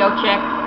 Audio check.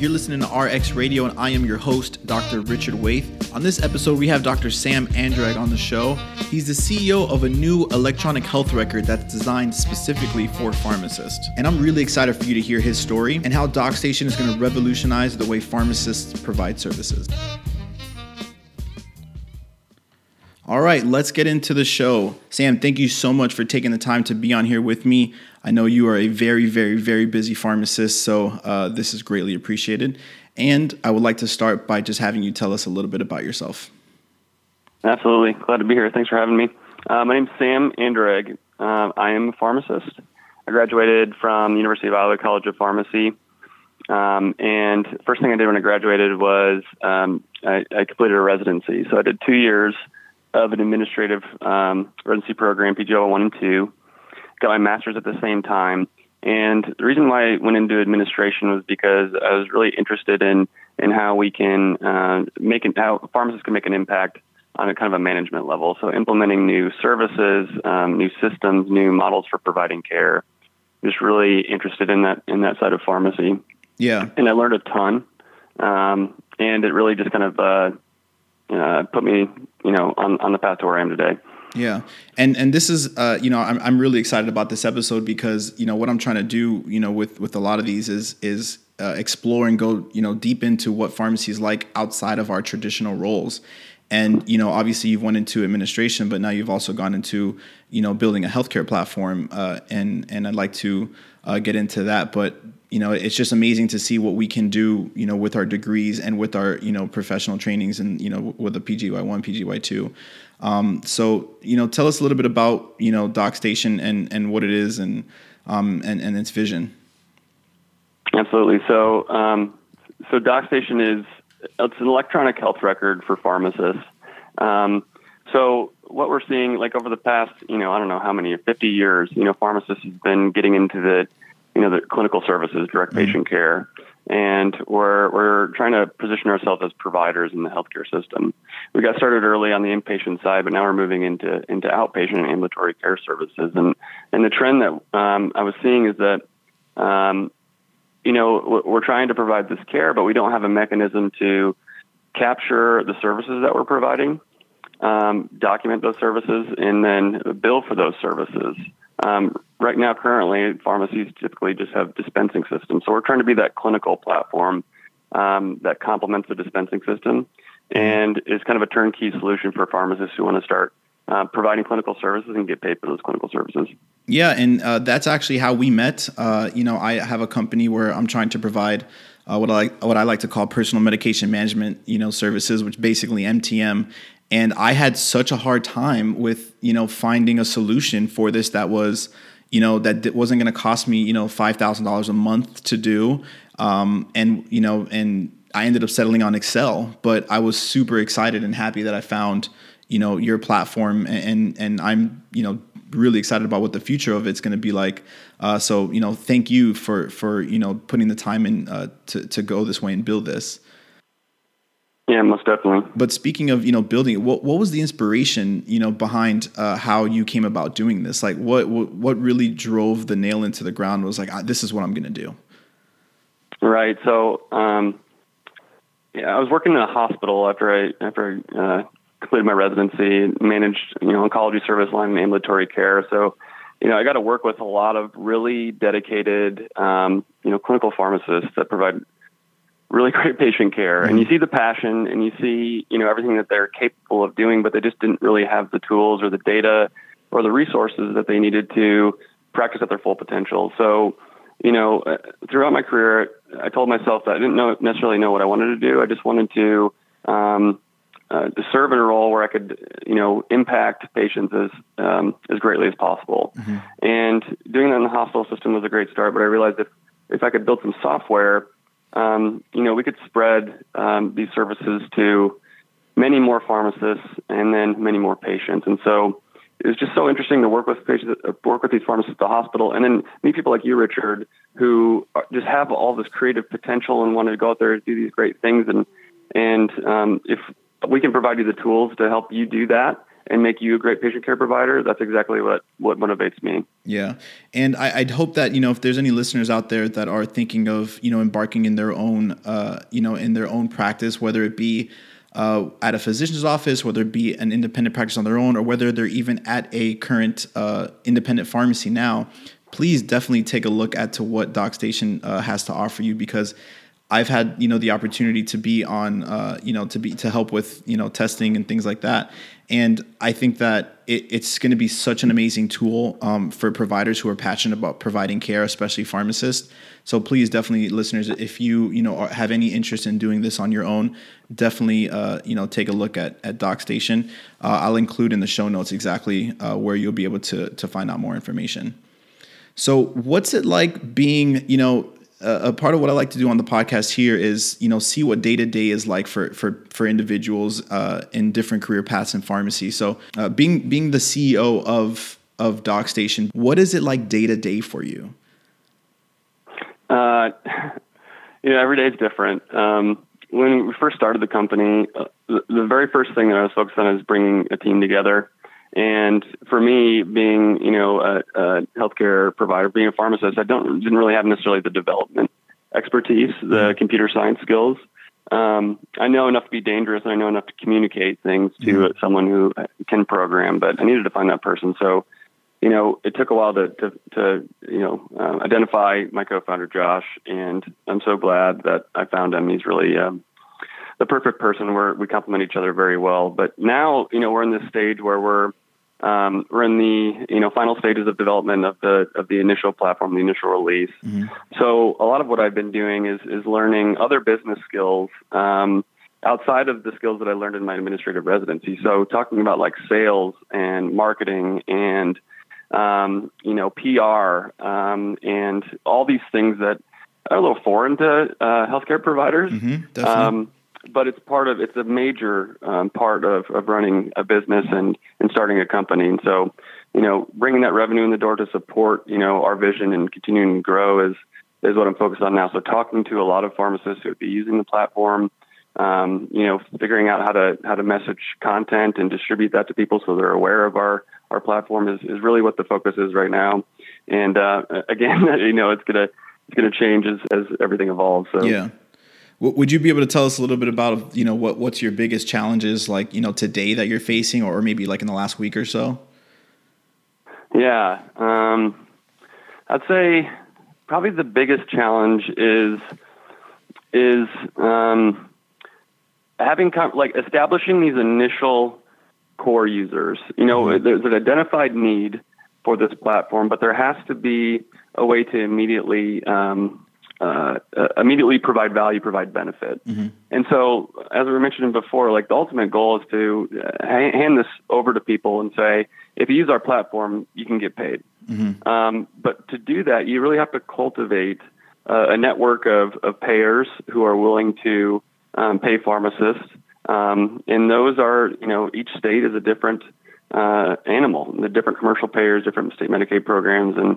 You're listening to RX Radio, and I am your host, Dr. Richard Waith. On this episode, we have Dr. Sam Andrag on the show. He's the CEO of a new electronic health record that's designed specifically for pharmacists. And I'm really excited for you to hear his story and how DocStation is going to revolutionize the way pharmacists provide services. All right, let's get into the show. Sam, thank you so much for taking the time to be on here with me. I know you are a very, very, very busy pharmacist, so uh, this is greatly appreciated. And I would like to start by just having you tell us a little bit about yourself. Absolutely. Glad to be here. Thanks for having me. Uh, my name is Sam Andrag. Uh, I am a pharmacist. I graduated from the University of Iowa College of Pharmacy. Um, and first thing I did when I graduated was um, I, I completed a residency. So I did two years of an administrative um, residency program, PGY 1 and 2. Got my master's at the same time. And the reason why I went into administration was because I was really interested in, in how we can uh, make it, how pharmacists can make an impact on a kind of a management level. So implementing new services, um, new systems, new models for providing care. Just really interested in that in that side of pharmacy. Yeah, and I learned a ton, um, and it really just kind of uh, uh, put me, you know, on, on the path to where I am today. Yeah, and and this is, uh, you know, I'm I'm really excited about this episode because you know what I'm trying to do, you know, with with a lot of these is is uh, explore and go, you know, deep into what pharmacy is like outside of our traditional roles. And you know, obviously, you've went into administration, but now you've also gone into, you know, building a healthcare platform. Uh, and and I'd like to uh, get into that. But you know, it's just amazing to see what we can do, you know, with our degrees and with our, you know, professional trainings and, you know, with the PGY one, PGY two. Um, so, you know, tell us a little bit about, you know, DocStation and, and what it is and, um, and, and its vision. Absolutely. So, um, so DocStation is, it's an electronic health record for pharmacists. Um, so what we're seeing, like over the past, you know, I don't know how many, 50 years, you know, pharmacists have been getting into the you know, the clinical services, direct mm-hmm. patient care. And we're, we're trying to position ourselves as providers in the healthcare system. We got started early on the inpatient side, but now we're moving into, into outpatient and ambulatory care services. And, and the trend that um, I was seeing is that, um, you know, we're trying to provide this care, but we don't have a mechanism to capture the services that we're providing, um, document those services, and then bill for those services. Um, right now, currently, pharmacies typically just have dispensing systems. So we're trying to be that clinical platform um, that complements the dispensing system and is kind of a turnkey solution for pharmacists who want to start uh, providing clinical services and get paid for those clinical services. Yeah, and uh, that's actually how we met. Uh, you know, I have a company where I'm trying to provide uh, what I like, what I like to call personal medication management, you know, services, which basically MTM and I had such a hard time with you know finding a solution for this that was you know that wasn't going to cost me you know five thousand dollars a month to do, um, and you know and I ended up settling on Excel, but I was super excited and happy that I found you know your platform and and I'm you know really excited about what the future of it's going to be like. Uh, so you know, thank you for for you know putting the time in uh, to to go this way and build this. Yeah, most definitely. But speaking of you know building what what was the inspiration you know behind uh, how you came about doing this? Like what, what what really drove the nail into the ground was like this is what I'm going to do. Right. So um, yeah, I was working in a hospital after I after I uh, completed my residency, managed you know oncology service line and ambulatory care. So you know I got to work with a lot of really dedicated um, you know clinical pharmacists that provide really great patient care and you mm-hmm. see the passion and you see you know everything that they're capable of doing but they just didn't really have the tools or the data or the resources that they needed to practice at their full potential so you know uh, throughout my career i told myself that i didn't know necessarily know what i wanted to do i just wanted to um, uh, to serve in a role where I could, you know, impact patients as um, as greatly as possible. Mm-hmm. And doing that in the hospital system was a great start. But I realized if if I could build some software um, you know, we could spread um, these services to many more pharmacists and then many more patients. And so, it was just so interesting to work with patients, uh, work with these pharmacists at the hospital, and then meet people like you, Richard, who just have all this creative potential and want to go out there and do these great things. And and um, if we can provide you the tools to help you do that and make you a great patient care provider, that's exactly what what motivates me. Yeah, and I, would hope that you know if there's any listeners out there that are thinking of you know embarking in their own uh, you know in their own practice, whether it be uh, at a physician's office, whether it be an independent practice on their own, or whether they're even at a current uh, independent pharmacy now, please definitely take a look at to what DocStation uh, has to offer you because I've had you know the opportunity to be on uh, you know to be to help with you know testing and things like that, and I think that it, it's going to be such an amazing tool um, for providers who are passionate about providing care, especially pharmacists. So please, definitely, listeners, if you you know have any interest in doing this on your own, definitely uh, you know take a look at at DocStation. Uh, I'll include in the show notes exactly uh, where you'll be able to to find out more information. So, what's it like being you know a part of what I like to do on the podcast here is, you know, see what day to day is like for for for individuals uh, in different career paths in pharmacy. So, uh, being being the CEO of of DocStation, what is it like day to day for you? Uh, you know, every day is different. Um, when we first started the company, uh, the, the very first thing that I was focused on is bringing a team together. And for me, being you know a, a healthcare provider, being a pharmacist, I don't didn't really have necessarily the development expertise, the mm-hmm. computer science skills. Um, I know enough to be dangerous, and I know enough to communicate things to mm-hmm. someone who can program. But I needed to find that person. So, you know, it took a while to to, to you know uh, identify my co-founder Josh, and I'm so glad that I found him. He's really um, the perfect person where we complement each other very well. But now, you know, we're in this stage where we're um, we're in the you know final stages of development of the of the initial platform, the initial release. Mm-hmm. So a lot of what I've been doing is is learning other business skills um, outside of the skills that I learned in my administrative residency. So talking about like sales and marketing and um, you know PR um, and all these things that are a little foreign to uh, healthcare providers. Mm-hmm, um, but it's part of it's a major um, part of, of running a business and and starting a company. And so, you know, bringing that revenue in the door to support you know our vision and continuing to grow is is what I'm focused on now. So talking to a lot of pharmacists who would be using the platform, um, you know, figuring out how to how to message content and distribute that to people so they're aware of our our platform is, is really what the focus is right now. And uh, again, you know, it's gonna it's gonna change as, as everything evolves. So yeah. Would you be able to tell us a little bit about you know what what's your biggest challenges like you know today that you're facing, or maybe like in the last week or so? Yeah, um, I'd say probably the biggest challenge is is um, having like establishing these initial core users. You know, mm-hmm. there's an identified need for this platform, but there has to be a way to immediately um, uh, uh, immediately provide value, provide benefit. Mm-hmm. And so, as we mentioned before, like the ultimate goal is to uh, hand this over to people and say, if you use our platform, you can get paid. Mm-hmm. Um, but to do that, you really have to cultivate uh, a network of, of payers who are willing to um, pay pharmacists. Um, and those are, you know, each state is a different uh, animal. The different commercial payers, different state Medicaid programs, and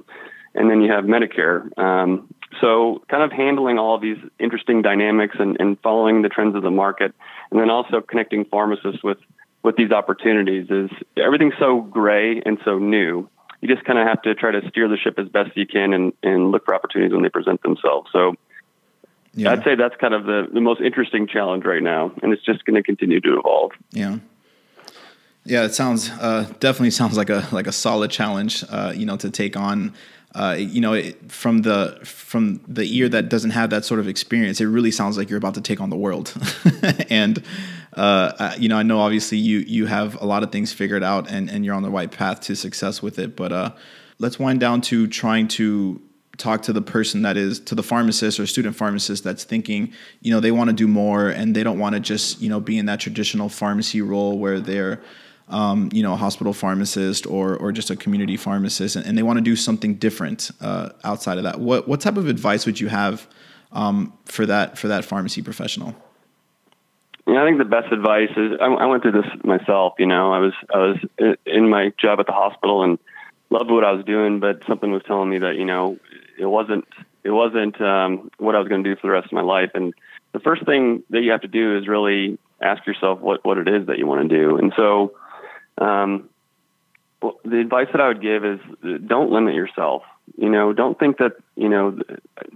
and then you have Medicare. Um, so, kind of handling all these interesting dynamics and, and following the trends of the market, and then also connecting pharmacists with with these opportunities is everything's so gray and so new. You just kind of have to try to steer the ship as best you can and, and look for opportunities when they present themselves. So, yeah. I'd say that's kind of the, the most interesting challenge right now, and it's just going to continue to evolve. Yeah. Yeah, it sounds uh, definitely sounds like a like a solid challenge, uh, you know, to take on uh, you know, it, from the from the ear that doesn't have that sort of experience, it really sounds like you're about to take on the world. and uh, you know, I know obviously you you have a lot of things figured out, and and you're on the right path to success with it. But uh, let's wind down to trying to talk to the person that is to the pharmacist or student pharmacist that's thinking you know they want to do more and they don't want to just you know be in that traditional pharmacy role where they're um, you know, a hospital pharmacist or or just a community pharmacist, and, and they want to do something different uh, outside of that. What what type of advice would you have um, for that for that pharmacy professional? Yeah, I think the best advice is I, I went through this myself. You know, I was I was in my job at the hospital and loved what I was doing, but something was telling me that you know it wasn't it wasn't um, what I was going to do for the rest of my life. And the first thing that you have to do is really ask yourself what what it is that you want to do. And so, um, well, the advice that I would give is don't limit yourself. You know, don't think that you know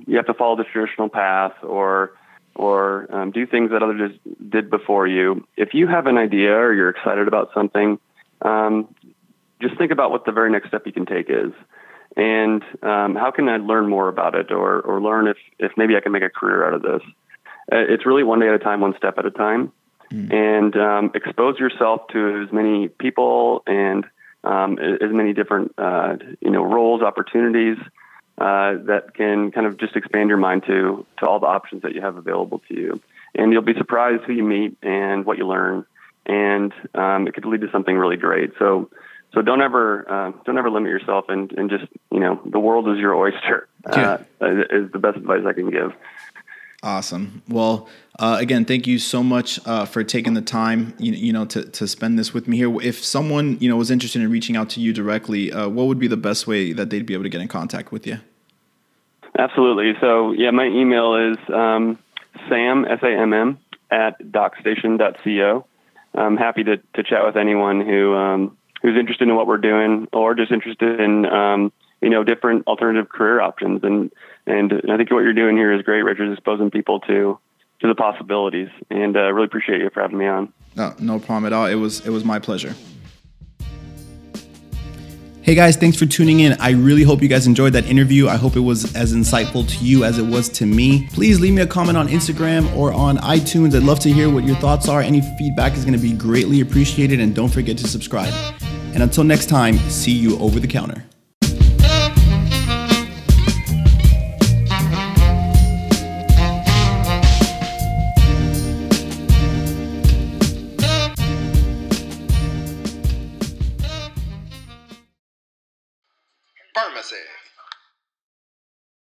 you have to follow the traditional path or or um, do things that others did before you. If you have an idea or you're excited about something, um, just think about what the very next step you can take is. And um, how can I learn more about it or, or learn if, if maybe I can make a career out of this? Uh, it's really one day at a time, one step at a time. Mm. And um, expose yourself to as many people and um, as many different uh, you know roles, opportunities uh, that can kind of just expand your mind to to all the options that you have available to you. And you'll be surprised who you meet and what you learn, and um, it could lead to something really great. So. So don't ever uh, don't ever limit yourself and, and just you know the world is your oyster uh, is the best advice I can give. Awesome. Well, uh, again, thank you so much uh, for taking the time, you, you, know, to, to spend this with me here. If someone, you know, was interested in reaching out to you directly, uh, what would be the best way that they'd be able to get in contact with you? Absolutely. So, yeah, my email is um, sam, S-A-M-M, at docstation.co. I'm happy to, to chat with anyone who um, who's interested in what we're doing or just interested in, um, you know, different alternative career options. And, and I think what you're doing here is great, Richard, exposing people to to the possibilities. And uh, really appreciate you for having me on. No, no problem at all. It was it was my pleasure. Hey guys, thanks for tuning in. I really hope you guys enjoyed that interview. I hope it was as insightful to you as it was to me. Please leave me a comment on Instagram or on iTunes. I'd love to hear what your thoughts are. Any feedback is going to be greatly appreciated. And don't forget to subscribe. And until next time, see you over the counter.